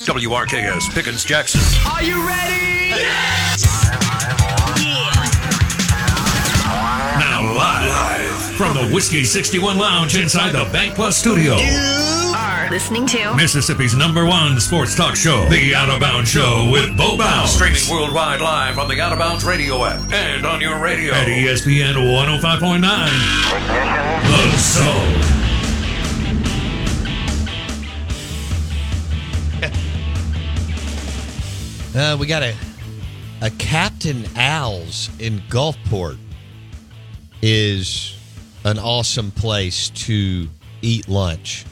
WRKS Pickens Jackson. Are you ready? Now live from the Whiskey 61 Lounge inside the Bank Plus studio. You are listening to Mississippi's number one sports talk show, The Out of Bounds Show with Bo Bounds. Streaming worldwide live on the Out of Bounds radio app and on your radio at ESPN 105.9. The Zone. Uh, we got a a Captain Al's in Gulfport is an awesome place to eat lunch.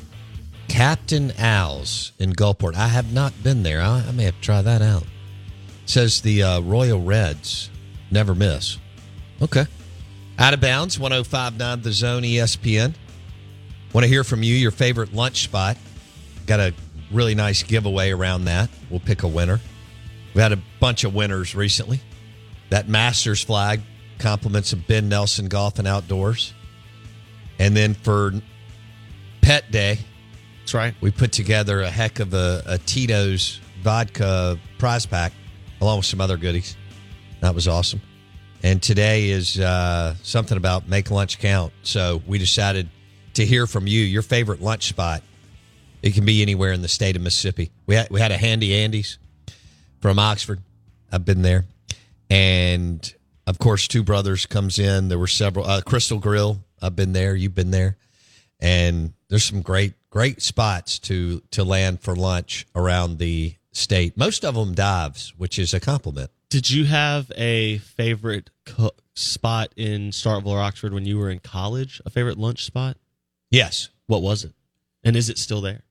Captain Al's in Gulfport. I have not been there. I, I may have to try that out. Says the uh, Royal Reds never miss. Okay. Out of bounds, 1059 The Zone ESPN. Want to hear from you, your favorite lunch spot. Got a really nice giveaway around that. We'll pick a winner. We had a bunch of winners recently. That Masters flag, compliments of Ben Nelson Golf and Outdoors. And then for Pet Day, That's right. we put together a heck of a, a Tito's vodka prize pack along with some other goodies. That was awesome. And today is uh, something about make lunch count. So we decided to hear from you, your favorite lunch spot. It can be anywhere in the state of Mississippi. We had, we had a Handy Andy's from Oxford. I've been there. And of course, Two Brothers comes in. There were several. Uh, Crystal Grill, I've been there. You've been there. And there's some great, great spots to to land for lunch around the state. Most of them dives, which is a compliment. Did you have a favorite co- spot in Starkville or Oxford when you were in college? A favorite lunch spot? Yes. What was it? And is it still there?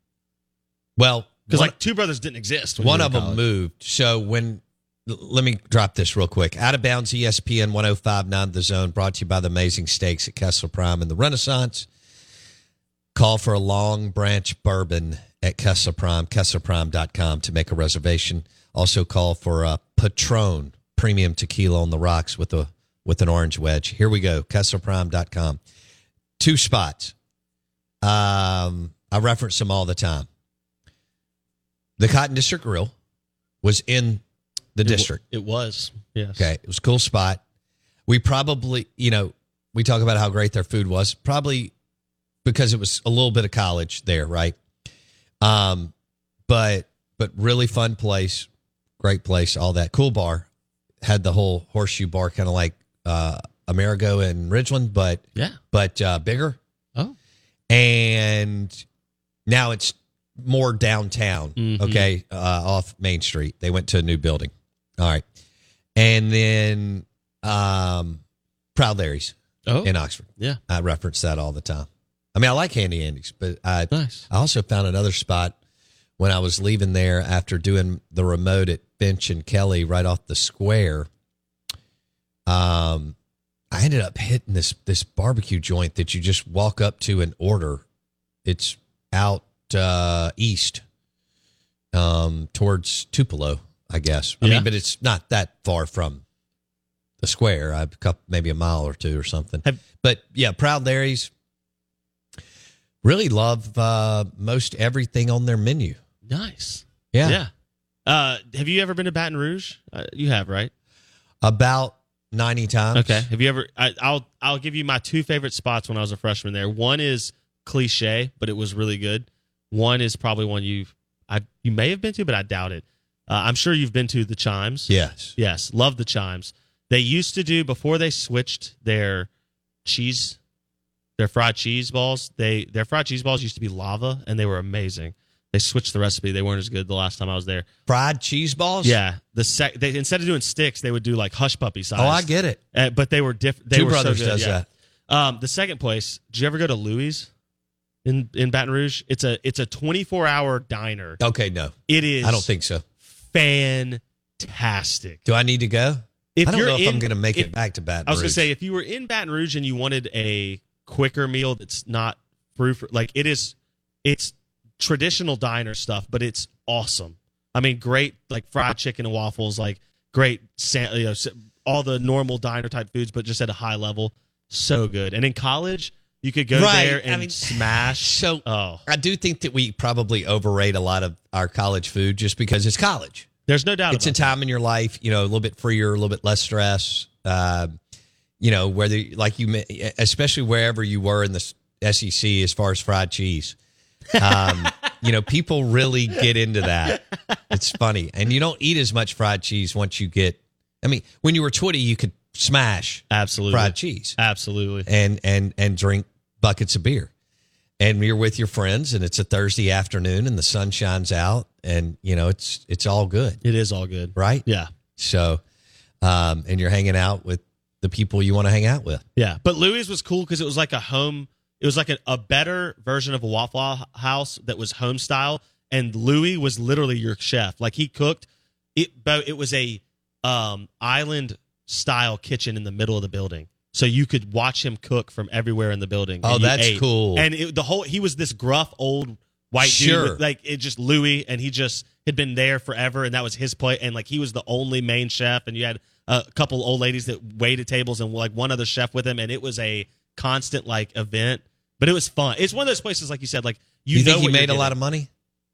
Well, Because like Two Brothers didn't exist. One of them college. moved. So when let me drop this real quick. Out of bounds ESPN 1059 The Zone brought to you by the amazing steaks at Kessler Prime and the Renaissance. Call for a long branch bourbon at Kessler Prime, KesslerPrime.com to make a reservation. Also call for a Patron premium tequila on the rocks with a with an orange wedge. Here we go, KesslerPrime.com. Two spots. Um, I reference them all the time. The Cotton District Grill was in the It district. It was. Yes. Okay, it was a cool spot. We probably, you know, we talk about how great their food was, probably because it was a little bit of college there, right? Um, but but really fun place, great place, all that cool bar. Had the whole horseshoe bar, kind of like uh, Amerigo and Ridgeland, but Yeah. but uh, bigger. Oh. and now it's more downtown. Mhm. Okay, uh, off Main Street. They went to a new building. All right, and then um, Proud Larry's Oh. in Oxford. Yeah. I reference that all the time. I mean, I like Handy Andy's, but I Nice. I also found another spot when I was leaving there after doing the remote at Finch and Kelly right off the square. Um, I ended up hitting this this barbecue joint that you just walk up to and order. It's out uh, east, um, towards Tupelo, I guess. I Yeah. mean, but it's not that far from the square. I couple, maybe a mile or two or something. but yeah, Proud Larry's really love uh, most everything on their menu. Nice. Yeah. Yeah. Uh, have you ever been to Baton Rouge? Uh, you have, right? About ninety times. Okay. Have you ever? I, I'll I'll give you my two favorite spots when I was a freshman there. One is cliche, but it was really good. One is probably one you I you may have been to, but I doubt it. Uh, I'm sure you've been to the Chimes. Yes. Yes, love the Chimes. They used to do before they switched their cheese, their fried cheese balls. They their fried cheese balls used to be lava, and they were amazing. They switched the recipe. They weren't as good the last time I was there. Fried cheese balls. Yeah, the sec- they instead of doing sticks, they would do like hush puppy size. Oh, I get it. Uh, but they were different. They Two were Brothers so good. does yeah. Um, the second place. Did you ever go to Louis in in Baton Rouge? It's a it's a twenty four hour diner. Okay, no, It is. I don't think so. fantastic. Do I need to go? If I don't you're know if I'm going to make if- it back to Baton Rouge. I was gonna say if you were in Baton Rouge and you wanted a quicker meal that's not fruit like it is, it's traditional diner stuff, but it's awesome. I mean, great like fried chicken and waffles, like great, you know, all the normal diner type foods, but just at a high level. So good. And in college, you could go Right, there I and mean, smash. So oh, I do think that we probably overrate a lot of our college food just because it's college. there's no doubt. It's a time in your life, you know, a little bit freer, a little bit less stress. Uh, you know, whether like you, especially wherever you were in the SEC as far as fried cheese. Um, you know, people really get into that. It's funny, and you don't eat as much fried cheese once you get. I mean, when you were twenty, you could smash absolutely fried cheese Absolutely. and and and drink buckets of beer. And you're with your friends, and it's a Thursday afternoon, and the sun shines out, and you know it's it's all good, It is all good. right? Yeah. So, um, and you're hanging out with the people you want to hang out with. Yeah, but Louis was cool because it was like a home. It was like a, a better version of a Waffle House that was home style, and Louis was literally your chef. Like he cooked it, but it was a um, island style kitchen in the middle of the building, so you could watch him cook from everywhere in the building. Oh, that's ate. cool. And it, the whole he was this gruff old white Sure. dude, with, like it just Louis, and he just had been there forever, and that was his plate, and like he was the only main chef, and you had a couple old ladies that waited tables and like one other chef with him, and it was a constant like event, but it was fun. It's one of those places, like you said, like you, You, know think he made a lot of money?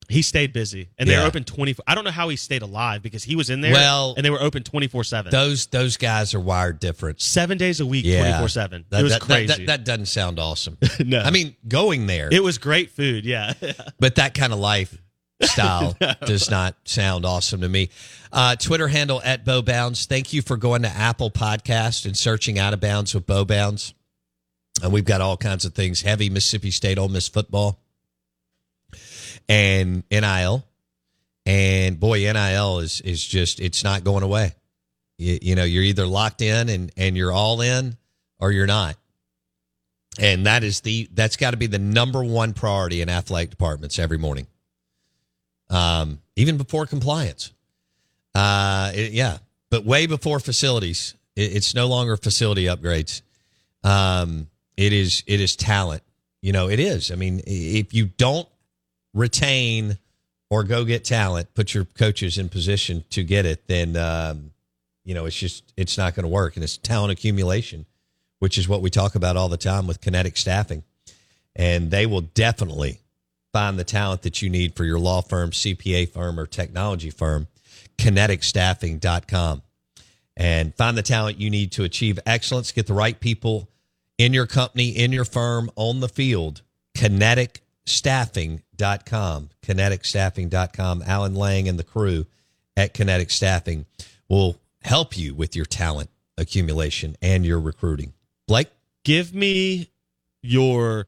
He stayed busy, and they were open twenty. I don't know how he stayed alive because he was in there. Well, and they were open twenty four seven, Those those guys are wired different. seven days a week, twenty four seven. That, It was that, crazy. That, that doesn't sound awesome. no, I mean, going there, it was great food. Yeah, but that kind of lifestyle does not sound awesome to me. Uh, Twitter handle at Bo Bounds. Thank you for going to Apple Podcast and searching Out of Bounds with Bo Bounds. And we've got all kinds of things: heavy Mississippi State Ole Miss football and NIL. And boy, NIL is is just it's not going away. You, you know, you're either locked in and and you're all in, or you're not. And that is the that's got to be the number one priority in athletic departments every morning. Um, even before compliance. Uh, it- yeah, but way before facilities. It, it's no longer facility upgrades. Um, it is it is talent. You know, it is. I mean, if you don't retain or go get talent, put your coaches in position to get it, then um, you know it's just it's not going to work. And it's talent accumulation, which is what we talk about all the time with kinetic staffing, and they will definitely find the talent that you need for your law firm, CPA firm, or technology firm. Kineticstaffing.com and find the talent you need to achieve excellence. Get the right people in your company, in your firm, on the field. Kineticstaffing.com. Kineticstaffing.com. Alan Lang and the crew at Kinetic Staffing will help you with your talent accumulation and your recruiting. Blake? give me your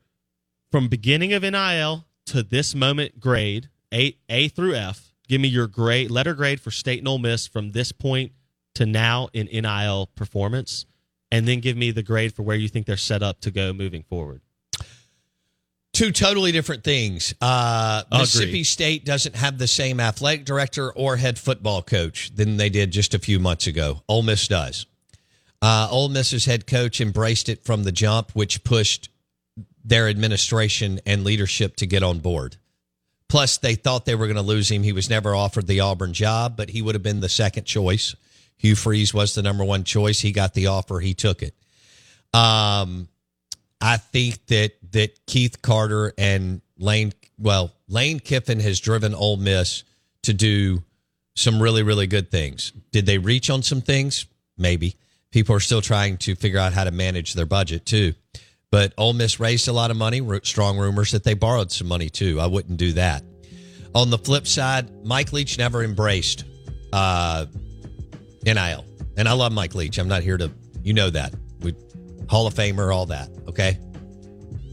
from beginning of NIL to this moment grade A A through F. Give me your grade letter grade for State and Ole Miss from this point to now in NIL performance, and then give me the grade for where you think they're set up to go moving forward. Two totally different things. Uh, Mississippi State doesn't have the same athletic director or head football coach than they did just a few months ago. Ole Miss does. Uh, Ole Miss's head coach embraced it from the jump, which pushed their administration and leadership to get on board. Plus, they thought they were going to lose him. He was never offered the Auburn job, but he would have been the second choice. Hugh Freeze was the number one choice. He got the offer. He took it. Um, I think that that Keith Carter and Lane, well, Lane Kiffin has driven Ole Miss to do some really, really good things. Did they reach on some things? Maybe. People are still trying to figure out how to manage their budget too. But Ole Miss raised a lot of money. Strong rumors that they borrowed some money too. I wouldn't do that. On the flip side, Mike Leach never embraced uh, NIL, and I love Mike Leach. I'm not here to, you know that, Hall of Famer, all that. Okay,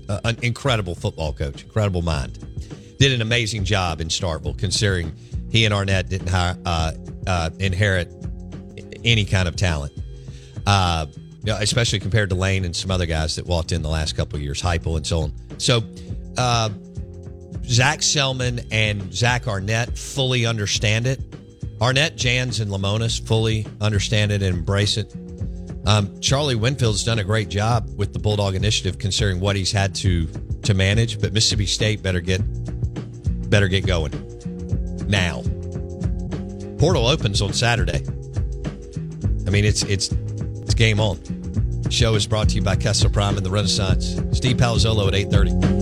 uh, an incredible football coach, incredible mind. Did an amazing job in Starkville, considering he and Arnett didn't hire, uh, uh, inherit any kind of talent. Uh, especially compared to Lane and some other guys that walked in the last couple of years, Heupel and so on. So, uh, Zac Selmon and Zach Arnett fully understand it. Arnett, Jans, and Lemonis fully understand it and embrace it. Um, Charlie Winfield's done a great job with the Bulldog Initiative, considering what he's had to to manage. But Mississippi State better get better get going now. Portal opens on Saturday. I mean, it's it's it's game on. Show is brought to you by Kessler Prime and the Renaissance. Steve Palazzolo at eight thirty.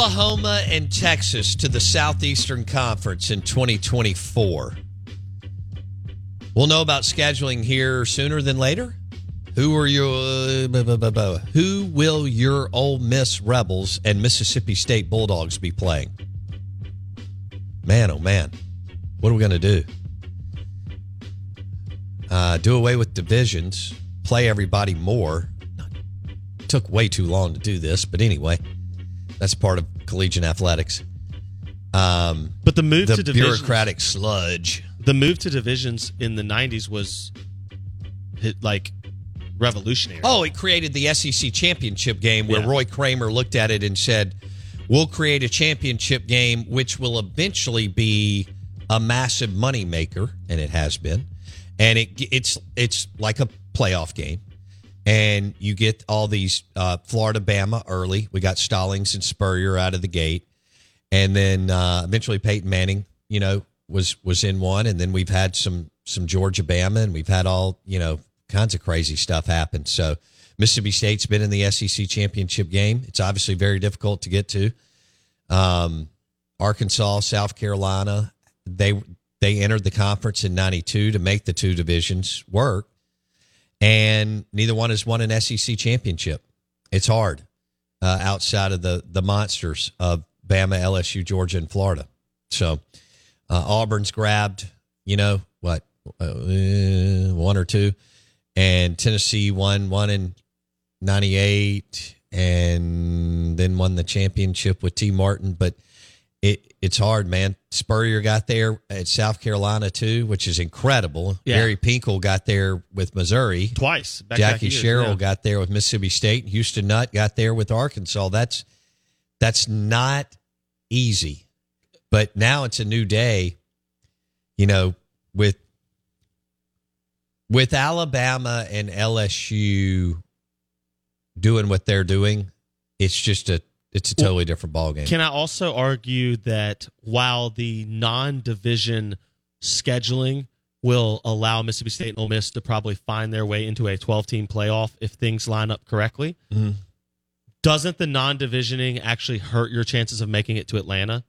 Oklahoma and Texas to the Southeastern Conference in 2024. We'll know about scheduling here sooner than later. Who are your uh, blah, blah, blah, who will your Ole Miss Rebels and Mississippi State Bulldogs be playing? Man, oh man, what are we going to do? Uh, do away with divisions, play everybody more. Took way too long to do this, but anyway, that's part of collegiate athletics. Um, But the move the to divisions, bureaucratic sludge. the move to divisions in the '90s was like revolutionary. Oh, it created the SEC championship game where Yeah. Roy Kramer looked at it and said, "We'll create a championship game which will eventually be a massive money maker," and it has been. And it it's it's like a playoff game, and you get all these uh, Florida, Bama early. We got Stallings and Spurrier out of the gate, and then uh, eventually Peyton Manning, you know, was was in one, and then we've had some some Georgia, Bama, and we've had all you know kinds of crazy stuff happen. So Mississippi State's been in the SEC championship game. It's obviously very difficult to get to. Um, Arkansas, South Carolina, they they entered the conference in '92 to make the two divisions work, and neither one has won an SEC championship. It's hard uh, outside of the the monsters of Bama, LSU, Georgia, and Florida. So uh, Auburn's grabbed, you know what, uh, one or two, and Tennessee won one in '98, and then won the championship with Tee Martin. But it it's hard, man. Spurrier got there at South Carolina too, which is incredible. Yeah. Gary Pinkel got there with Missouri twice. Back Jackie years, Sherrill yeah. got there with Mississippi State. Houston Nutt got there with Arkansas. That's that's not easy. But now it's a new day. You know, with with Alabama and LSU doing what they're doing, it's just a it's a totally different ball game. Can I also argue that while the non-division scheduling will allow Mississippi State and Ole Miss to probably find their way into a 12-team playoff if things line up correctly, Mhm. doesn't the non-divisioning actually hurt your chances of making it to Atlanta?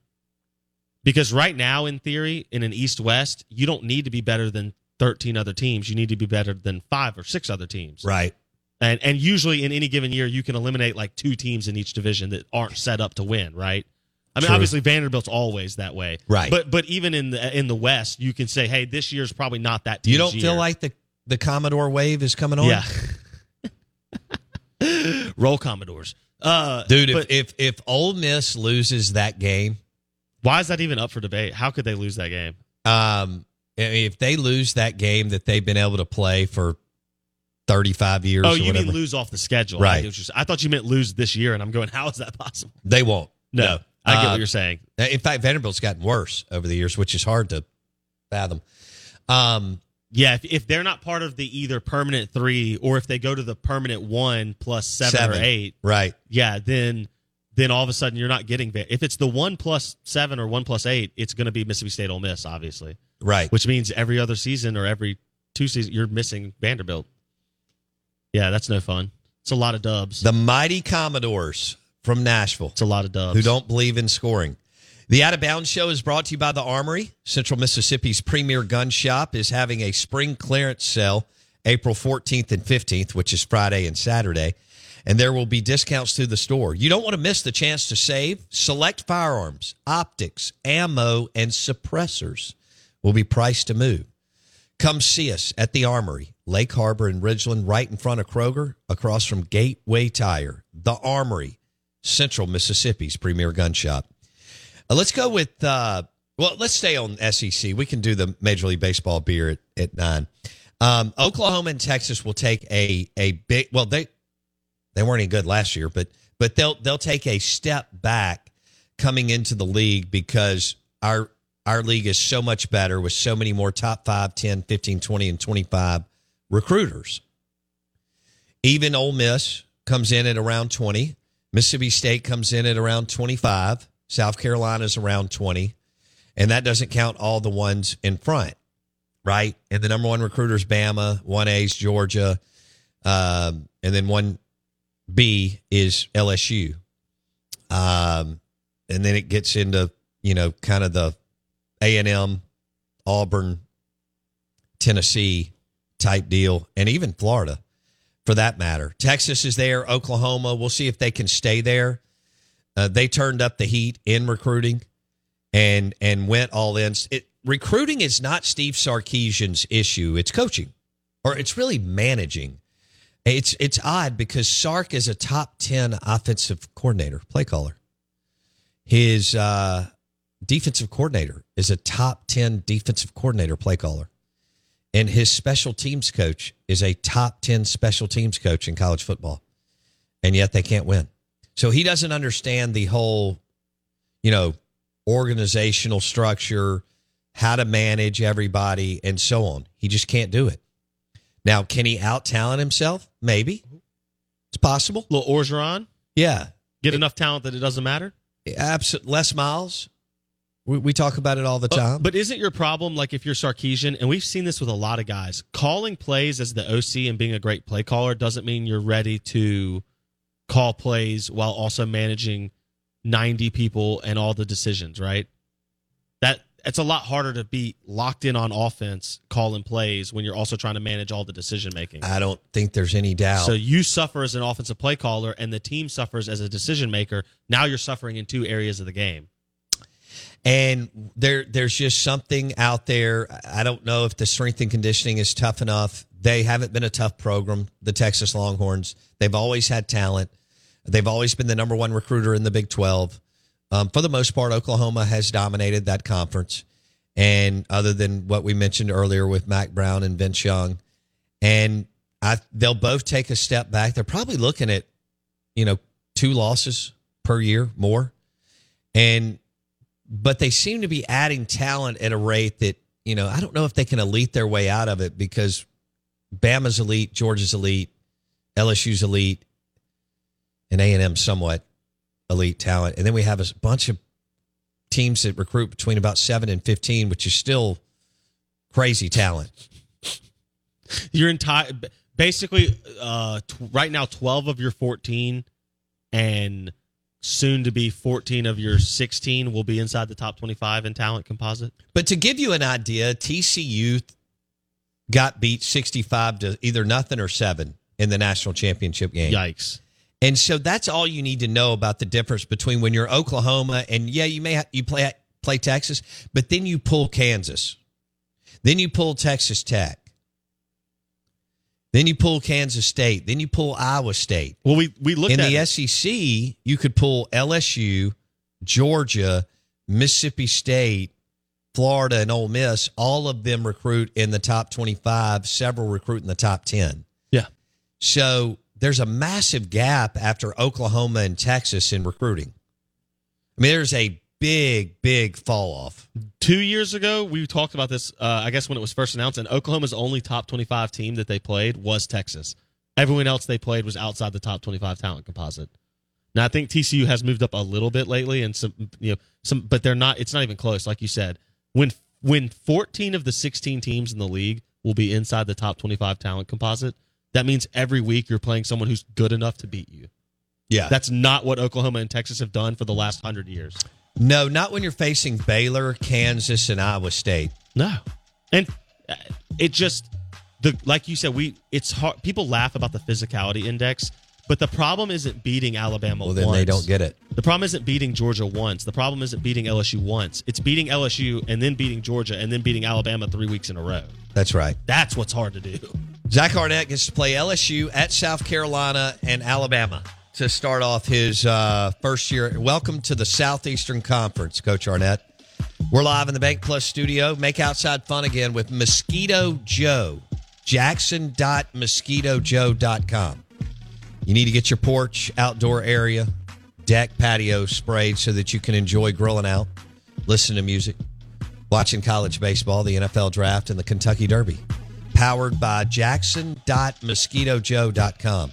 Because right now, in theory, in an East-West, you don't need to be better than 13 other teams. You need to be better than five or six other teams. Right. And and usually in any given year, you can eliminate like two teams in each division that aren't set up to win, right? I mean, True. obviously Vanderbilt's always that way, Right. But but even in the in the West, you can say, hey, this year's probably not that. You don't feel year. like the the Commodore wave is coming on? yeah. Roll Commodores, uh, Dude, if, but if if Ole Miss loses that game, why is that even up for debate? How could they lose that game? um, if they lose that game that they've been able to play for thirty five years, Oh, you whatever, mean lose off the schedule? Right. I, get what you're saying. I thought you meant lose this year, and I'm going, how is that possible? they won't. No, I get Uh, what you're saying. In fact, Vanderbilt's gotten worse over the years, which is hard to fathom. Um, Yeah, if, if they're not part of the either permanent three or if they go to the permanent one plus seven, or eight, right? yeah, then then all of a sudden you're not getting if it's the one plus seven or one plus eight, it's going to be Mississippi State Ole Miss, obviously, Right. which means every other season or every two seasons you're missing Vanderbilt. Yeah, that's no fun. It's a lot of dubs. The mighty Commodores from Nashville. It's a lot of dubs. who don't believe in scoring. The Out of Bounds Show is brought to you by the Armory. Central Mississippi's premier gun shop is having a spring clearance sale April 14th and 15th, which is Friday and Saturday. And there will be discounts through the store. You don't want to miss the chance to save. Select firearms, optics, ammo, and suppressors will be priced to move. Come see us at the Armory, Lake Harbor and Ridgeland, right in front of Kroger, across from Gateway Tire. The Armory, Central Mississippi's premier gun shop. Uh, let's go with, uh, well, let's stay on SEC. We can do the Major League Baseball beer at, at nine. Um, Oklahoma and Texas will take a a big. Well, they they weren't any good last year, but but they'll they'll take a step back coming into the league because our our league is so much better with so many more top 5, 10, 15, 20 and 25 recruiters. Even Ole Miss comes in at around 20. Mississippi State comes in at around 25. South Carolina's around 20. And that doesn't count all the ones in front, right? And the number one recruiters, Bama, 1A's Georgia, um, and then 1B is LSU. Um, and then it gets into, you know, kind of the A&M, Auburn, Tennessee type deal, and even Florida for that matter. Texas is there, Oklahoma. We'll see if they can stay there. Uh, they turned up the heat in recruiting and and went all in. It, recruiting is not Steve Sarkisian's issue; it's coaching, or it's really managing. It's it's odd because Sark is a top ten offensive coordinator, play caller. His uh, defensive coordinator is a top ten defensive coordinator, play caller, and his special teams coach is a top ten special teams coach in college football, and yet they can't win. So he doesn't understand the whole, you know, organizational structure, how to manage everybody, and so on. He just can't do it. Now, can he out talent himself? Maybe. It's possible. little Orgeron, Yeah. get enough talent that it doesn't matter. Absolutely. Les Miles. We, we talk about it all the Uh, time. but isn't your problem like if you're Sarkisian, and we've seen this with a lot of guys, calling plays as the OC and being a great play caller doesn't mean you're ready to call plays while also managing 90 people and all the decisions, right? That it's a lot harder to be locked in on offense calling plays when you're also trying to manage all the decision making. I don't think there's any doubt. So you suffer as an offensive play caller and the team suffers as a decision maker. Now you're suffering in two areas of the game. And there there's just something out there. I don't know if the strength and conditioning is tough enough. They haven't been a tough program, the Texas Longhorns. They've always had talent. They've always been the number one recruiter in the Big 12. Um, for the most part, Oklahoma has dominated that conference. And other than what we mentioned earlier with Mack Brown and Vince Young, and I, they'll both take a step back. They're probably looking at, you know, two losses per year more. And but they seem to be adding talent at a rate that you know I don't know if they can elite their way out of it because Bama's elite, Georgia's elite, LSU's elite, and A and M somewhat elite talent, and then we have a bunch of teams that recruit between about seven and fifteen, which is still crazy talent. Your entire basically uh t- right now 12 of your 14 and soon to be 14 of your 16 will be inside the top 25 in talent composite. But to give you an idea, TCU got beat 65 to either nothing or seven in the national championship game. Yikes. And so that's all you need to know about the difference between when you're Oklahoma and yeah, you may ha- you play play Texas, but then you pull Kansas. Then you pull Texas Tech. Then you pull Kansas State. Then you pull Iowa State. Well, we we looked in at the it. SEC. You could pull LSU, Georgia, Mississippi State, Florida, and Ole Miss. All of them recruit in the top twenty-five. Several recruit in the top ten. Yeah. So there's a massive gap after Oklahoma and Texas in recruiting. I mean, there's a big, big fall off. Two years ago, we talked about this. Uh, I guess when it was first announced, and Oklahoma's only top twenty-five team that they played was Texas. Everyone else they played was outside the top twenty-five talent composite. Now I think TCU has moved up a little bit lately, and some you know some, but they're not. It's not even close. Like you said, when when fourteen of the sixteen teams in the league will be inside the top twenty-five talent composite, that means every week you're playing someone who's good enough to beat you. Yeah. That's not what Oklahoma and Texas have done for the last hundred years. No, not when you're facing Baylor, Kansas, and Iowa State. No, and uh, it just the like you said, we it's hard. People laugh about the physicality index, but the problem isn't beating Alabama. Well, then once. they don't get it. The problem isn't beating Georgia once. The problem isn't beating LSU once. It's beating LSU and then beating Georgia and then beating Alabama three weeks in a row. That's right. That's what's hard to do. Zach Arnett gets to play LSU at South Carolina and Alabama to start off his uh, first year. Welcome to the Southeastern Conference, Coach Arnett. We're live in the Bank Plus studio. Make outside fun again with Mosquito Joe. Jackson.mosquitojoe.com. You need to get your porch, outdoor area, deck, patio sprayed so that you can enjoy grilling out, listen to music, watching college baseball, the NFL draft, and the Kentucky Derby. Powered by Jackson.mosquitojoe.com.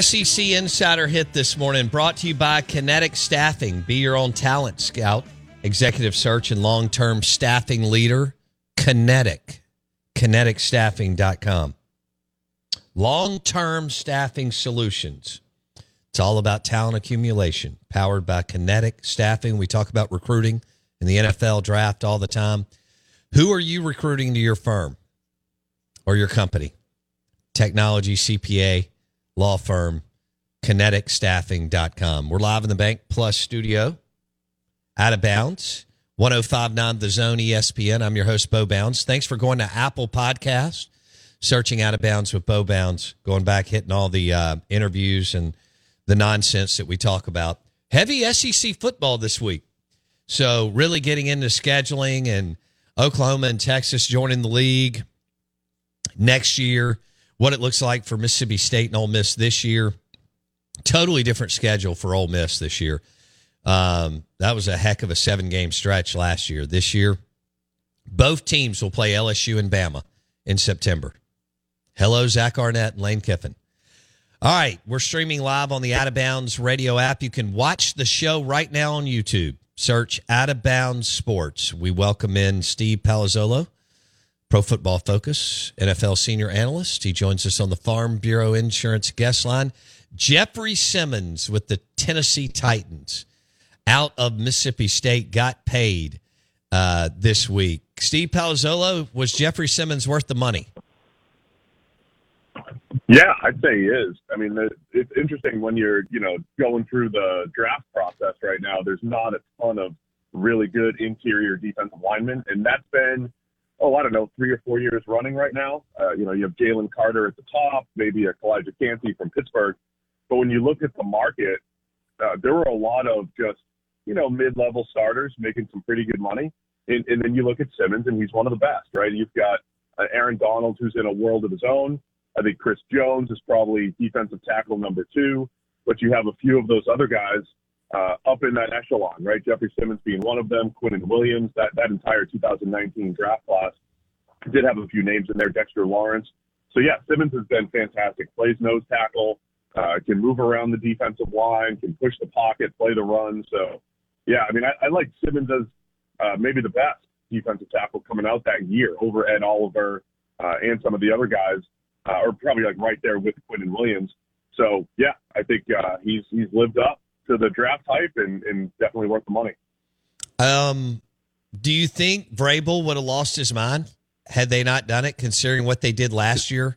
SEC Insider Hit this morning brought to you by Kinetic Staffing. Be your own talent scout, executive search, and long term staffing leader. Kinetic. KineticStaffing.com. Long term staffing solutions. It's all about talent accumulation, powered by Kinetic Staffing. We talk about recruiting in the NFL draft all the time. Who are you recruiting to your firm or your company? Technology, CPA, law firm, kineticstaffing.com. We're live in the Bank Plus studio, out of bounds, 1059 The Zone ESPN. I'm your host, Bo Bounds. Thanks for going to Apple Podcast, searching Out of Bounds with Bo Bounds, going back, hitting all the uh, interviews and the nonsense that we talk about. Heavy SEC football this week. So, really getting into scheduling and Oklahoma and Texas joining the league next year, what it looks like for Mississippi State and Ole Miss this year. Totally different schedule for Ole Miss this year. Um, that was a heck of a seven game stretch last year. This year, both teams will play LSU and Bama in September. Hello, Zach Arnett and Lane Kiffin. All right, we're streaming live on the Out of Bounds radio app. You can watch the show right now on YouTube. Search Out of Bounds Sports. We welcome in Steve Palazzolo, Pro Football Focus, NFL senior analyst. He joins us on the Farm Bureau Insurance guest line. Jeffery Simmons with the Tennessee Titans out of Mississippi State got paid uh, this week. Steve Palazzolo, was Jeffery Simmons worth the money? Yeah, I'd say he is. I mean, it's interesting when you're, you know, going through the draft process right now. There's not a ton of really good interior defensive linemen, and that's been, oh, I don't know, three or four years running right now. Uh, you know, you have Jalen Carter at the top, maybe a Calijah Kancey from Pittsburgh, but when you look at the market, uh, there were a lot of just, you know, mid-level starters making some pretty good money, and, and then you look at Simmons, and he's one of the best, right? You've got uh, Aaron Donald, who's in a world of his own. I think Chris Jones is probably defensive tackle number two, but you have a few of those other guys uh, up in that echelon, right? Jeffery Simmons being one of them, Quinnen Williams, that, that entire 2019 draft class did have a few names in there, Dexter Lawrence. So, yeah, Simmons has been fantastic. Plays nose tackle, uh, can move around the defensive line, can push the pocket, play the run. So, yeah, I mean, I, I like Simmons as uh, maybe the best defensive tackle coming out that year over Ed Oliver uh, and some of the other guys uh, or probably like right there with Quinnen Williams. So yeah, I think uh, he's he's lived up to the draft hype and, and definitely worth the money. Um, do you think Vrabel would have lost his mind had they not done it, considering what they did last year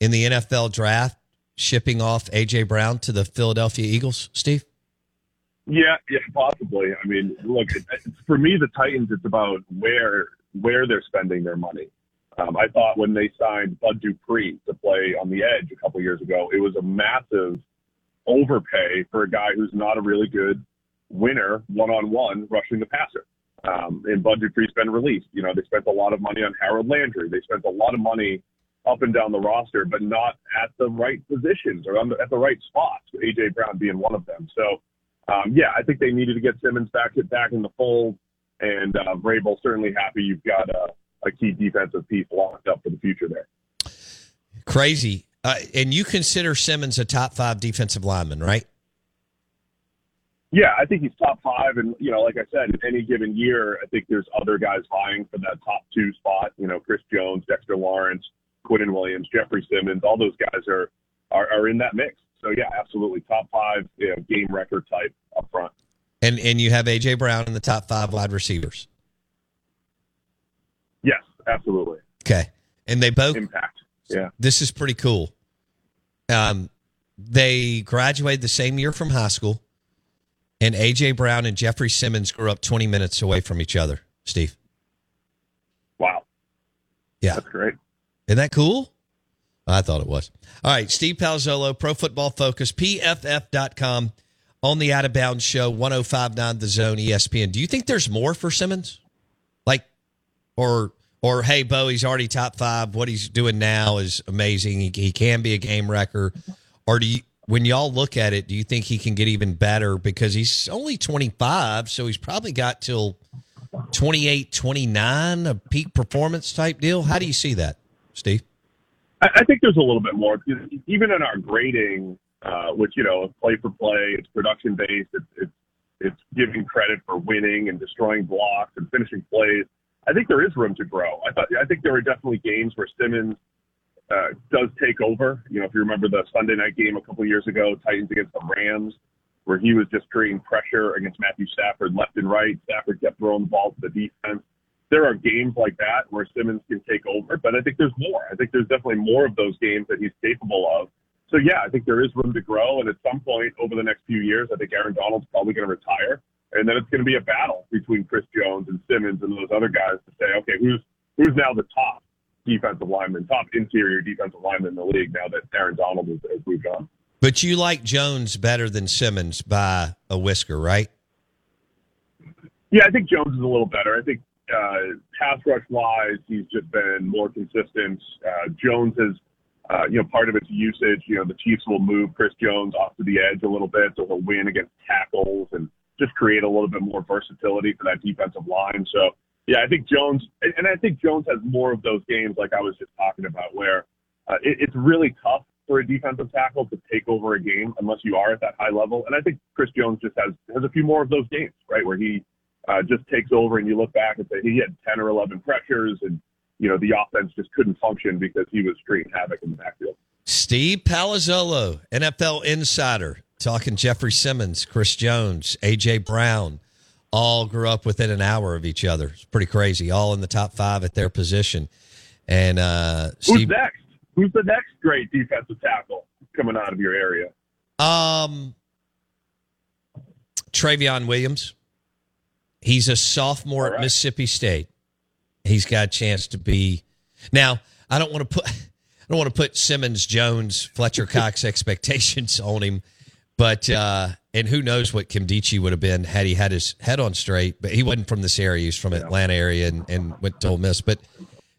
in the NFL draft, shipping off AJ Brown to the Philadelphia Eagles? Steve. Yeah, yeah, possibly. I mean, look, for me, the Titans, it's about where where they're spending their money. Um, I thought when they signed Bud Dupree to play on the edge a couple years ago, it was a massive overpay for a guy who's not a really good winner one on one rushing the passer. Um, and Bud Dupree's been released. You know, they spent a lot of money on Harold Landry. They spent a lot of money up and down the roster, but not at the right positions or the, at the right spots. AJ Brown being one of them. So, um, yeah, I think they needed to get Simmons back back in the fold, and uh, Vrabel certainly happy you've got uh, a key defensive piece locked up for the future there. Crazy. Uh, and you consider Simmons a top five defensive lineman, right? Yeah, I think he's top five. And, you know, like I said, in any given year, I think there's other guys vying for that top two spot. You know, Chris Jones, Dexter Lawrence, Quinnen Williams, Jeffery Simmons, all those guys are, are, are in that mix. So, yeah, absolutely. Top five you know, game record type up front. And, and you have A.J. Brown in the top five wide receivers. Yes, absolutely. Okay. And they both impact. Yeah. This is pretty cool. Um, they graduated the same year from high school, and AJ Brown and Jeffery Simmons grew up 20 minutes away from each other. Steve. Wow. Yeah. That's great. Isn't that cool? I thought it was. All right. Steve Palazzolo, Pro Football Focus, PFF.com on the Out of Bounds Show, 1059 The Zone, ESPN. Do you think there's more for Simmons? Like, or or hey, Bo, he's already top five. What he's doing now is amazing. He, he can be a game wrecker. Or do you, when y'all look at it, do you think he can get even better because he's only 25, so he's probably got till 28, 29, a peak performance type deal? How do you see that, Steve? I, I think there's a little bit more. Even in our grading, uh, which, you know, play for play, it's production based, it's, it's, it's giving credit for winning and destroying blocks and finishing plays I think there is room to grow. I thought I think there are definitely games where Simmons uh, does take over. You know, if you remember the Sunday night game a couple years ago, Titans against the Rams, where he was just creating pressure against Matthew Stafford left and right. Stafford kept throwing the ball to the defense. There are games like that where Simmons can take over, but I think there's more. I think there's definitely more of those games that he's capable of. so yeah, I think there is room to grow, and at some point over the next few years, I think Aaron Donald's probably going to retire, and then it's going to be a battle between Chris Jones and Simmons and those other guys to say, okay, who's who's now the top defensive lineman, top interior defensive lineman in the league now that Aaron Donald has, has moved on. But you like Jones better than Simmons by a whisker, right? Yeah, I think Jones is a little better. I think uh, pass rush wise, he's just been more consistent. Uh, Jones has, uh, you know, part of its usage. You know, the Chiefs will move Chris Jones off to the edge a little bit, so he'll win against tackles and just create a little bit more versatility for that defensive line. So, yeah, I think Jones, and I think Jones has more of those games like I was just talking about, where uh, it, it's really tough for a defensive tackle to take over a game unless you are at that high level. And I think Chris Jones just has has a few more of those games, right, where he uh, just takes over and you look back and say he had 10 or 11 pressures and, you know, the offense just couldn't function because he was creating havoc in the backfield. Steve Palazzolo, NFL insider, talking Jeffery Simmons, Chris Jones, A.J. Brown, all grew up within an hour of each other. It's pretty crazy. All in the top five at their position. And uh, Who's Steve, next? Who's the next great defensive tackle coming out of your area? Um, Travion Williams. He's a sophomore right. at Mississippi State. He's got a chance to be. Now, I don't want to put. I don't want to put Simmons, Jones, Fletcher Cox expectations on him, but uh, and who knows what Kim Nkemdiche would have been had he had his head on straight. But he wasn't from this area; he's from Atlanta area and, and went to Ole Miss. But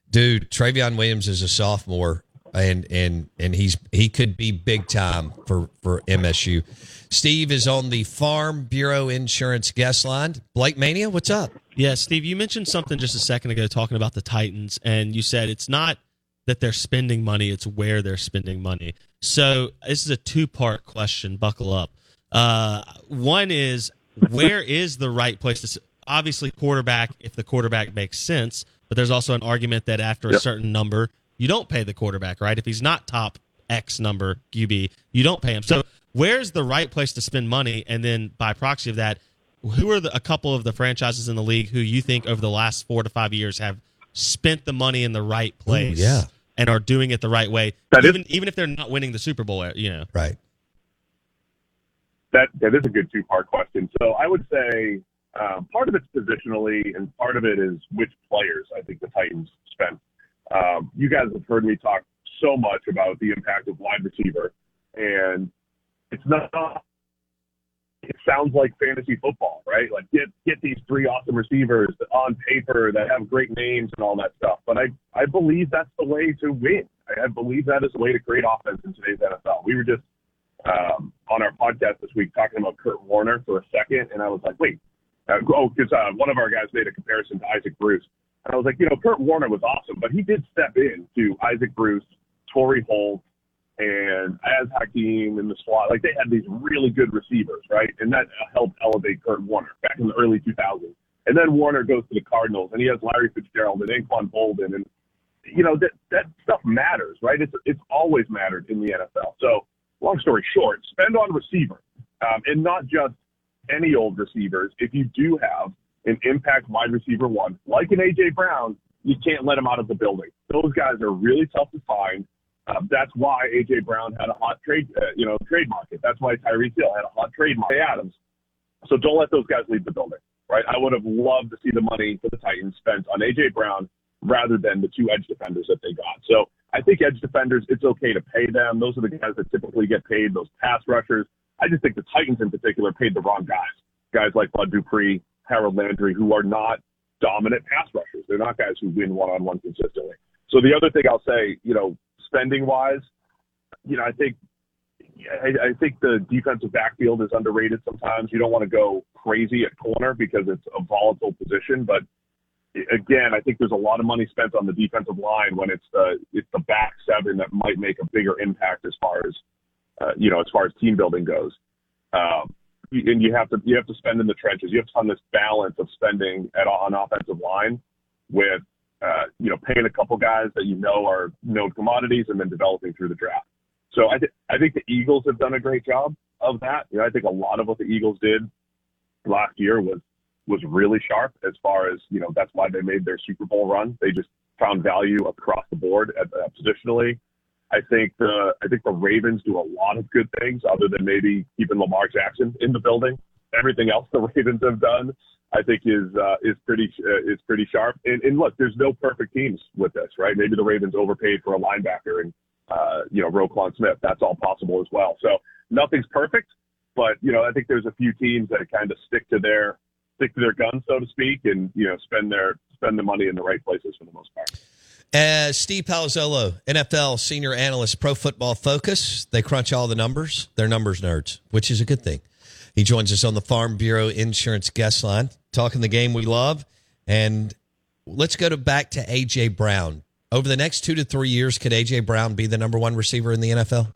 dude, Travion Williams is a sophomore, and and and he's he could be big time for for MSU. Steve is on the Farm Bureau Insurance guest line. Blake Mania, what's up? Yeah, Steve, you mentioned something just a second ago talking about the Titans, and you said it's not that they're spending money, it's where they're spending money. So this is a two part question. Buckle up. Uh, one is where is the right place to? Obviously, quarterback. If the quarterback makes sense, but there's also an argument that after a certain number, you don't pay the quarterback, right? If he's not top X number QB, you don't pay him. So where's the right place to spend money? And then by proxy of that, who are the, a couple of the franchises in the league who you think over the last four to five years have spent the money in the right place? yeah. And are doing it the right way, That is- even even if they're not winning the Super Bowl. You know, Right. That that is a good two part question. So I would say um, part of it's positionally, and part of it is which players I think the Titans spent. Um, you guys have heard me talk so much about the impact of wide receiver, and it's not. It sounds like fantasy football, right? Like get get these three awesome receivers on paper that have great names and all that stuff. But I I believe that's the way to win. I, I believe that is the way to create offense in today's NFL. We were just um, on our podcast this week talking about Kurt Warner for a second, and I was like, wait, uh, oh, because uh, one of our guys made a comparison to Isaac Bruce, and I was like, you know, Kurt Warner was awesome, but he did step in to Isaac Bruce, Torry Holt, and Az Hakim in the slot. Like they had these really good receivers, right? And that helped elevate Kurt Warner back in the early 2000s. And then Warner goes to the Cardinals, and he has Larry Fitzgerald and Anquan Boldin, and you know that that stuff matters, right? It's it's always mattered in the NFL. So long story short, spend on receiver, um, and not just any old receivers. If you do have an impact wide receiver one, like an AJ Brown, you can't let him out of the building. Those guys are really tough to find. Uh, that's why AJ Brown had a hot trade, uh, you know, trade market. That's why Tyreek Hill had a hot trade market. Adams. So don't let those guys leave the building, right? I would have loved to see the money for the Titans spent on AJ Brown rather than the two edge defenders that they got. So I think edge defenders, it's okay to pay them. Those are the guys that typically get paid. Those pass rushers. I just think the Titans in particular paid the wrong guys. Guys like Bud Dupree, Harold Landry, who are not dominant pass rushers. They're not guys who win one on one consistently. So the other thing I'll say, you know, spending wise, you know, I think I, I think the defensive backfield is underrated sometimes. You don't want to go crazy at corner because it's a volatile position, but again, I think there's a lot of money spent on the defensive line when it's the it's the back seven that might make a bigger impact as far as uh, you know as far as team building goes. Um, and you have to you have to spend in the trenches. You have to find this balance of spending at on offensive line with uh, you know paying a couple guys that you know are known commodities and then developing through the draft. So I, th- I think the Eagles have done a great job of that. You know, I think a lot of what the Eagles did last year was was really sharp as far as you know. That's why they made their Super Bowl run. They just found value across the board at, uh, positionally. I think the I think the Ravens do a lot of good things, other than maybe keeping Lamar Jackson in the building. Everything else the Ravens have done, I think, is uh, is pretty uh, is pretty sharp. And, and look, there's no perfect teams with this, right? Maybe the Ravens overpaid for a linebacker and uh, you know Roquan Smith. That's all possible as well. So nothing's perfect, but you know I think there's a few teams that kind of stick to their stick to their guns, so to speak, and you know spend their spend the money in the right places for the most part. Uh, Steve Palazzolo, NFL senior analyst, Pro Football Focus. They crunch all the numbers. They're numbers nerds, which is a good thing. He joins us on the Farm Bureau Insurance guest line, talking the game we love. And let's go to back to AJ Brown. Over the next two to three years, could AJ Brown be the number one receiver in the NFL?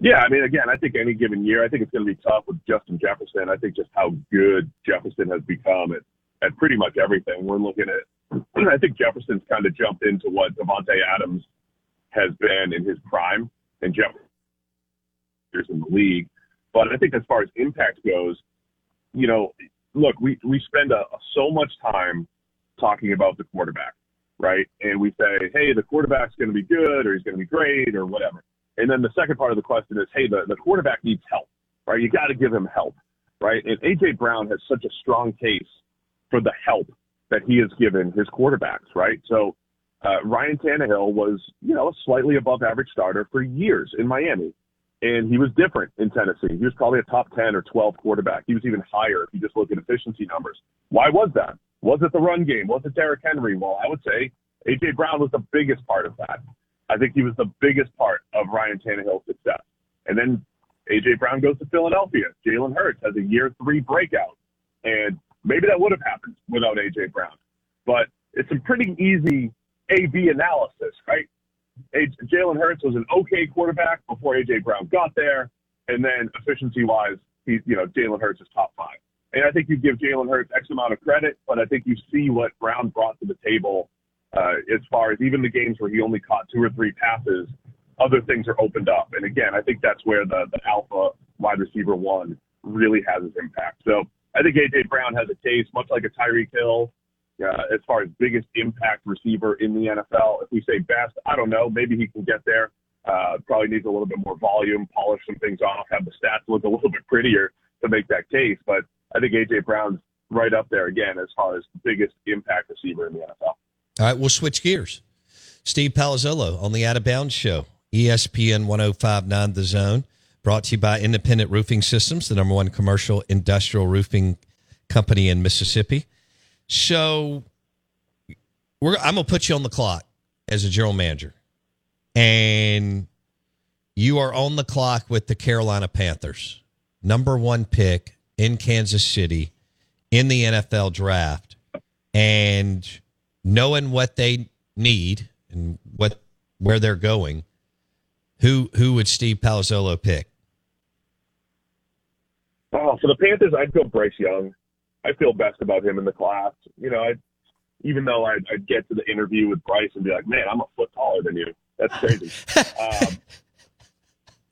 Yeah, I mean, again, I think any given year, I think it's going to be tough with Justin Jefferson. I think just how good Jefferson has become at, at pretty much everything. We're looking at, I think Jefferson's kind of jumped into what Davante Adams has been in his prime, and Jefferson in the league. But I think as far as impact goes, you know, look, we we spend a, so much time talking about the quarterback, right? And we say, hey, the quarterback's going to be good, or he's going to be great, or whatever. And then the second part of the question is, hey, the, the quarterback needs help, right? You got to give him help, right? And AJ Brown has such a strong case for the help that he has given his quarterbacks, right? So uh, Ryan Tannehill was, you know, a slightly above average starter for years in Miami. And he was different in Tennessee. He was probably a top 10 or 12 quarterback. He was even higher if you just look at efficiency numbers. Why was that? Was it the run game? Was it Derrick Henry? Well, I would say A.J. Brown was the biggest part of that. I think he was the biggest part of Ryan Tannehill's success. And then A.J. Brown goes to Philadelphia. Jalen Hurts has a year three breakout. And maybe that would have happened without A.J. Brown. But it's a pretty easy A-B analysis, right? Jalen Hurts was an okay quarterback before AJ Brown got there, and then efficiency wise, he you know Jalen Hurts is top five. And I think you give Jalen Hurts X amount of credit, but I think you see what Brown brought to the table uh, as far as even the games where he only caught two or three passes, other things are opened up. And again, I think that's where the the alpha wide receiver one really has his impact. So I think AJ Brown has a case, much like a Tyreek Hill, uh, as far as biggest impact receiver in the NFL. If we say best, I don't know. Maybe he can get there. Uh, probably needs a little bit more volume, polish some things off, have the stats look a little bit prettier to make that case. But I think AJ Brown's right up there again as far as biggest impact receiver in the NFL. All right, we'll switch gears. Steve Palazzolo on the Out of Bounds Show, ESPN 1059 The Zone, brought to you by Independent Roofing Systems, the number one commercial industrial roofing company in Mississippi. So we're, I'm going to put you on the clock as a general manager. And you are on the clock with the Carolina Panthers, number one pick in Kansas City in the NFL draft. And knowing what they need and what where they're going, who who would Steve Palazzolo pick? Oh, for the Panthers, I'd go Bryce Young. I feel best about him in the class. You know, I even though I'd, I'd get to the interview with Bryce and be like, man, I'm a foot taller than you. That's crazy.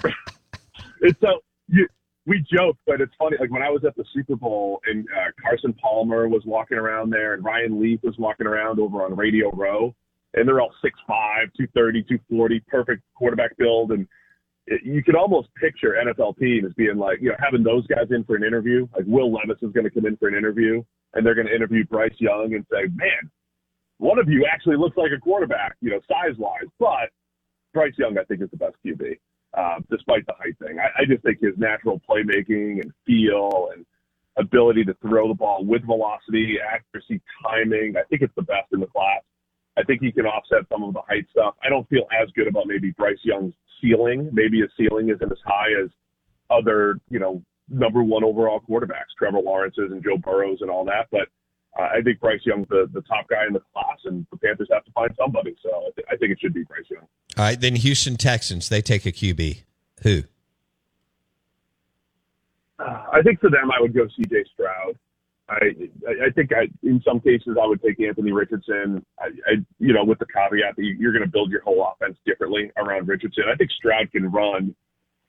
um, it's so you, we joke, but it's funny. Like when I was at the Super Bowl and uh, Carson Palmer was walking around there and Ryan Leaf was walking around over on Radio Row, and they're all 6'5", 230, 240, perfect quarterback build, and you could almost picture NFL teams being like, you know, having those guys in for an interview. Like Will Levis is going to come in for an interview, and they're going to interview Bryce Young and say, man, one of you actually looks like a quarterback, you know, size wise. But Bryce Young, I think, is the best QB, uh, despite the height thing. I, I just think his natural playmaking and feel and ability to throw the ball with velocity, accuracy, timing, I think it's the best in the class. I think he can offset some of the height stuff. I don't feel as good about maybe Bryce Young's ceiling. Maybe his ceiling isn't as high as other, you know, number one overall quarterbacks, Trevor Lawrence's and Joe Burrows and all that. But uh, I think Bryce Young's the, the top guy in the class, and the Panthers have to find somebody. So I, th- I think it should be Bryce Young. All right, then Houston Texans, they take a QB. Who? Uh, I think for them, I would go C.J. Stroud. I I think I in some cases I would take Anthony Richardson. I, I you know with the caveat that you, are going to build your whole offense differently around Richardson. I think Stroud can run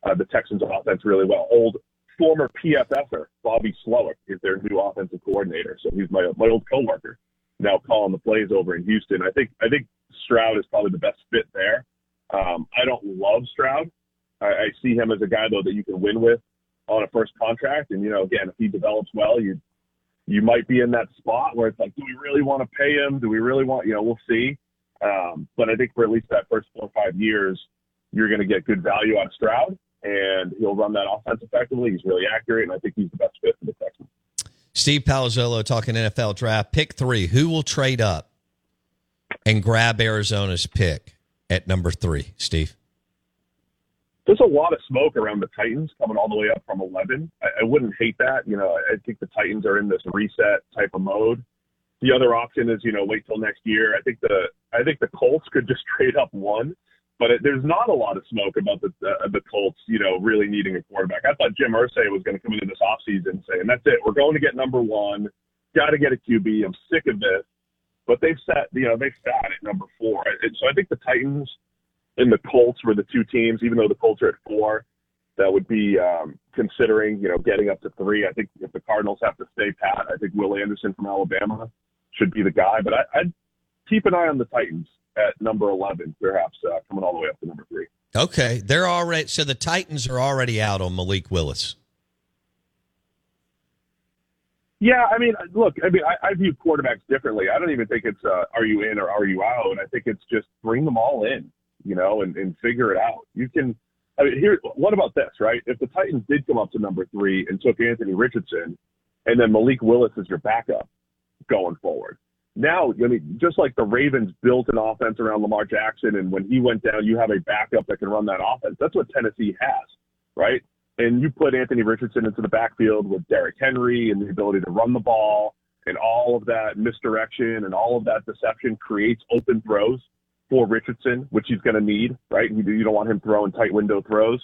uh, the Texans offense really well. Old former PFFer Bobby Slowik is their new offensive coordinator, so he's my my old coworker now calling the plays over in Houston. I think I think Stroud is probably the best fit there. Um, I don't love Stroud. I, I see him as a guy though that you can win with on a first contract. And you know, again, if he develops well, you you might be in that spot where it's like, do we really want to pay him? Do we really want? You know, we'll see. Um, but I think for at least that first four or five years, you're going to get good value of Stroud, and he'll run that offense effectively. He's really accurate, and I think he's the best fit for the Texans. Steve Palazzolo talking NFL draft. Pick three. Who will trade up and grab Arizona's pick at number three, Steve? There's a lot of smoke around the Titans coming all the way up from 11. I, I wouldn't hate that. You know, I think the Titans are in this reset type of mode. The other option is, you know, wait till next year. I think the I think the Colts could just trade up one, but it, there's not a lot of smoke about the uh, the Colts, you know, really needing a quarterback. I thought Jim Irsay was going to come into this offseason saying, "That's it, we're going to get number one. Got to get a QB. I'm sick of this." But they've set, you know, they've sat at number four. And so I think the Titans and the Colts were the two teams, even though the Colts are at four, that would be um, considering, you know, getting up to three. I think if the Cardinals have to stay pat, I think Will Anderson from Alabama should be the guy. But I, I'd keep an eye on the Titans at number 11, perhaps uh, coming all the way up to number three. Okay, they're already so the Titans are already out on Malik Willis. Yeah, I mean, look, I mean, I, I view quarterbacks differently. I don't even think it's uh, are you in or are you out. I think it's just bring them all in, you know, and, and figure it out. You can. I mean, here, what about this, right? If the Titans did come up to number three and took Anthony Richardson, and then Malik Willis is your backup going forward, now, I mean, just like the Ravens built an offense around Lamar Jackson, and when he went down, you have a backup that can run that offense. That's what Tennessee has, right? And you put Anthony Richardson into the backfield with Derrick Henry and the ability to run the ball, and all of that misdirection and all of that deception creates open throws for Richardson, which he's going to need, right? You, you don't want him throwing tight window throws.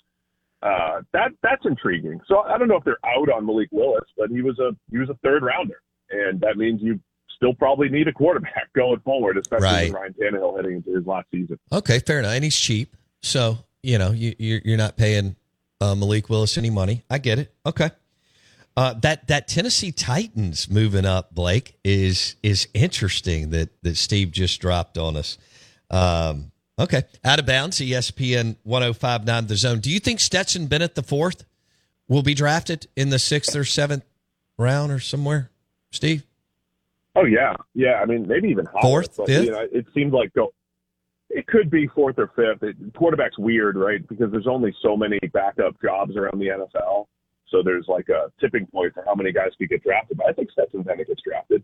Uh, that that's intriguing. So I don't know if they're out on Malik Willis, but he was a he was a third rounder, and that means you still probably need a quarterback going forward, especially Right. with Ryan Tannehill heading into his last season. Okay, fair enough. And he's cheap, so you know you, you're you're not paying uh, Malik Willis any money. I get it. Okay. Uh, that that Tennessee Titans moving up, Blake, is is interesting. That that Steve just dropped on us. Um, okay, out of bounds. ESPN 105.9 The Zone. Do you think Stetson Bennett the fourth will be drafted in the sixth or seventh round or somewhere? Steve. Oh yeah, yeah. I mean, maybe even higher. Fourth, but, fifth? You know, it seems like go. It could be fourth or fifth. It, quarterback's weird, right? Because there's only so many backup jobs around the NFL. So there's like a tipping point for how many guys could get drafted. But I think Stetson Bennett gets drafted.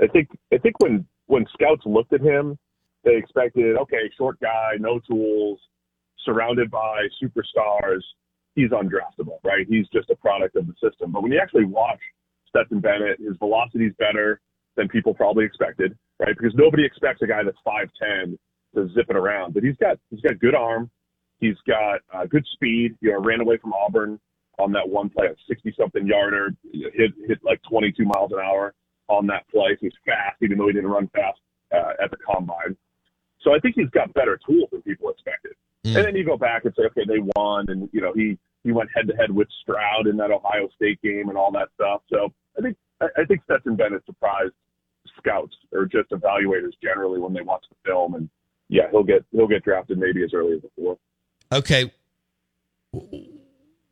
I think I think when when scouts looked at him, they expected okay, short guy, no tools, surrounded by superstars. He's undraftable, right? He's just a product of the system. But when you actually watch Stetson Bennett, his velocity's better than people probably expected, right? Because nobody expects a guy that's five ten to zip it around. But he's got he's got good arm, he's got uh, good speed. You know, ran away from Auburn on that one play, a sixty something yarder, hit hit like twenty two miles an hour on that play. So he's fast, even though he didn't run fast uh, at the combine. So I think he's got better tools than people expected. Mm. And then you go back and say, okay, they won, and you know he he went head to head with Stroud in that Ohio State game and all that stuff. So I think I, I think Stetson Bennett surprised scouts or just evaluators generally when they watch the film, and yeah, he'll get he'll get drafted maybe as early as the fourth. Okay.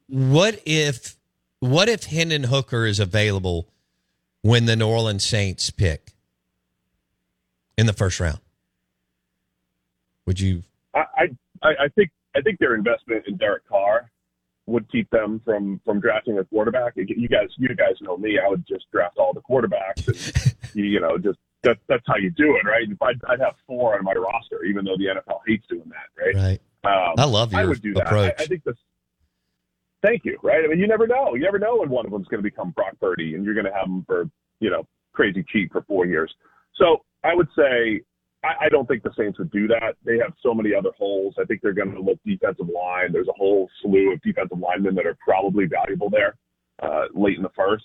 What if what if Hendon Hooker is available when the New Orleans Saints pick in the first round? Would you I, I I think I think their investment in Derek Carr would keep them from from drafting a quarterback. You guys you guys know me. I would just draft all the quarterbacks, and you, you know just that that's how you do it, right? If I'd, I'd have four on my roster, even though the NFL hates doing that, right? Right. Um, I love I would do that. approach. I, I think this. Thank you. Right. I mean, you never know. You never know when one of them's going to become Brock Purdy, and you're going to have him for you know crazy cheap for four years. So I would say I, I don't think the Saints would do that. They have so many other holes. I think they're going to look defensive line. There's a whole slew of defensive linemen that are probably valuable there uh, late in the first.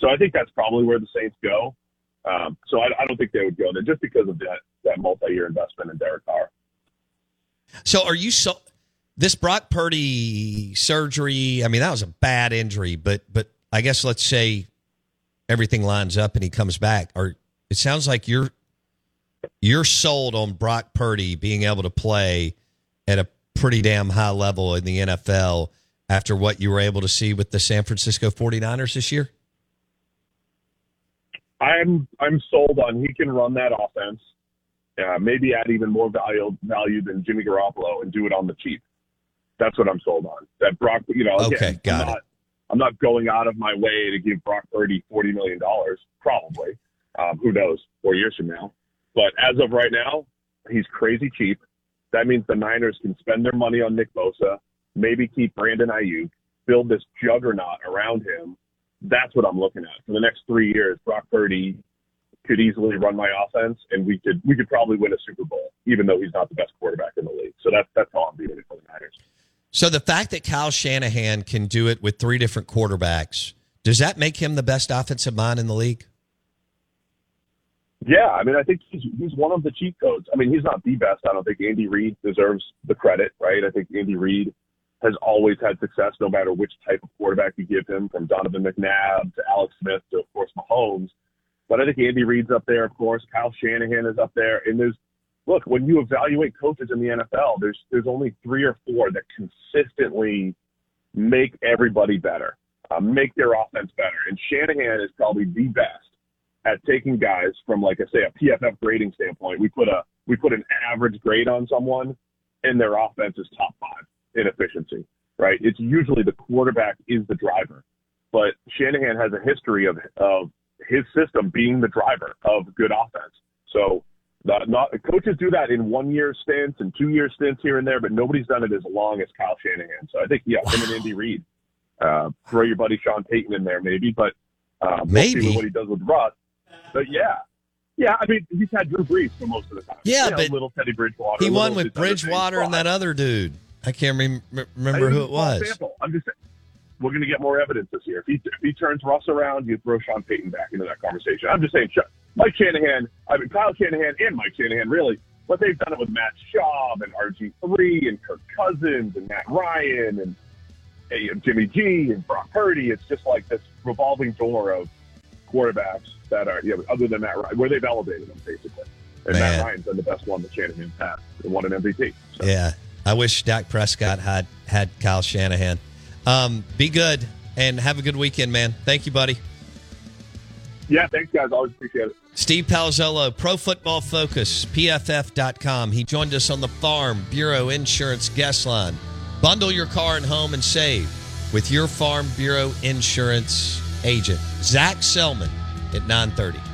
So I think that's probably where the Saints go. Um, so I, I don't think they would go there just because of that that multi-year investment in Derek Carr. So are you so this Brock Purdy surgery? I mean, that was a bad injury, but but I guess let's say everything lines up and he comes back. Or it sounds like you're you're sold on Brock Purdy being able to play at a pretty damn high level in the NFL after what you were able to see with the San Francisco 49ers this year? I'm I'm sold on he can run that offense. Uh, maybe add even more value value than Jimmy Garoppolo and do it on the cheap. That's what I'm sold on. That Brock, you know, again, Okay, got I'm it. not, I'm not going out of my way to give Brock Purdy forty million dollars. Probably, um, who knows? Four years from now. But as of right now, he's crazy cheap. That means the Niners can spend their money on Nick Bosa, maybe keep Brandon Aiyuk, build this juggernaut around him. That's what I'm looking at for the next three years. Brock Purdy could easily run my offense, and we could we could probably win a Super Bowl, even though he's not the best quarterback in the league. So that's that's how I'm it for the Niners. So the fact that Kyle Shanahan can do it with three different quarterbacks, does that make him the best offensive mind in the league? Yeah, I mean, I think he's he's one of the cheat codes. I mean, he's not the best. I don't think Andy Reid deserves the credit, right? I think Andy Reid has always had success, no matter which type of quarterback you give him, from Donovan McNabb to Alex Smith to, of course, Mahomes. But I think Andy Reid's up there, of course. Kyle Shanahan is up there, and there's look when you evaluate coaches in the NFL, there's there's only three or four that consistently make everybody better, uh, make their offense better, and Shanahan is probably the best at taking guys from like I say a PFF grading standpoint. We put a we put an average grade on someone, and their offense is top five in efficiency. Right? It's usually the quarterback is the driver, but Shanahan has a history of of his system being the driver of good offense. So. Not, not coaches do that in one year stints and two year stints here and there, but nobody's done it as long as Kyle Shanahan. So I think yeah, him and Andy Reid. Uh, throw your buddy Sean Payton in there maybe, but um, we'll see Maybe. what he does with Russ. But yeah, yeah. I mean, he's had Drew Brees for most of the time. Yeah, but little Teddy Bridgewater. He won with this other thing. Bridgewater and that other dude. I can't rem- remember I who it was. Sample. I'm just saying, we're going to get more evidence this year. If he, if he turns Russ around, you throw Sean Payton back into that conversation. I'm just saying, Mike Shanahan, I mean, Kyle Shanahan and Mike Shanahan, really, what they've done it with Matt Schaub and RG3 and Kirk Cousins and Matt Ryan and hey, Jimmy G and Brock Purdy. It's just like this revolving door of quarterbacks that are, you know, other than Matt Ryan, where they've elevated them, basically. And Man. Matt Ryan's been the best one that Shanahan's had and won an MVP. Yeah. I wish Dak Prescott had had Kyle Shanahan. Um, be good and have a good weekend, man. Thank you, buddy. Yeah, thanks, guys. Always appreciate it. Steve Palazzolo, Pro Football Focus, PFF.com. He joined us on the Farm Bureau Insurance Guest Line. Bundle your car and home and save with your Farm Bureau Insurance agent, Zach Selman, at 930.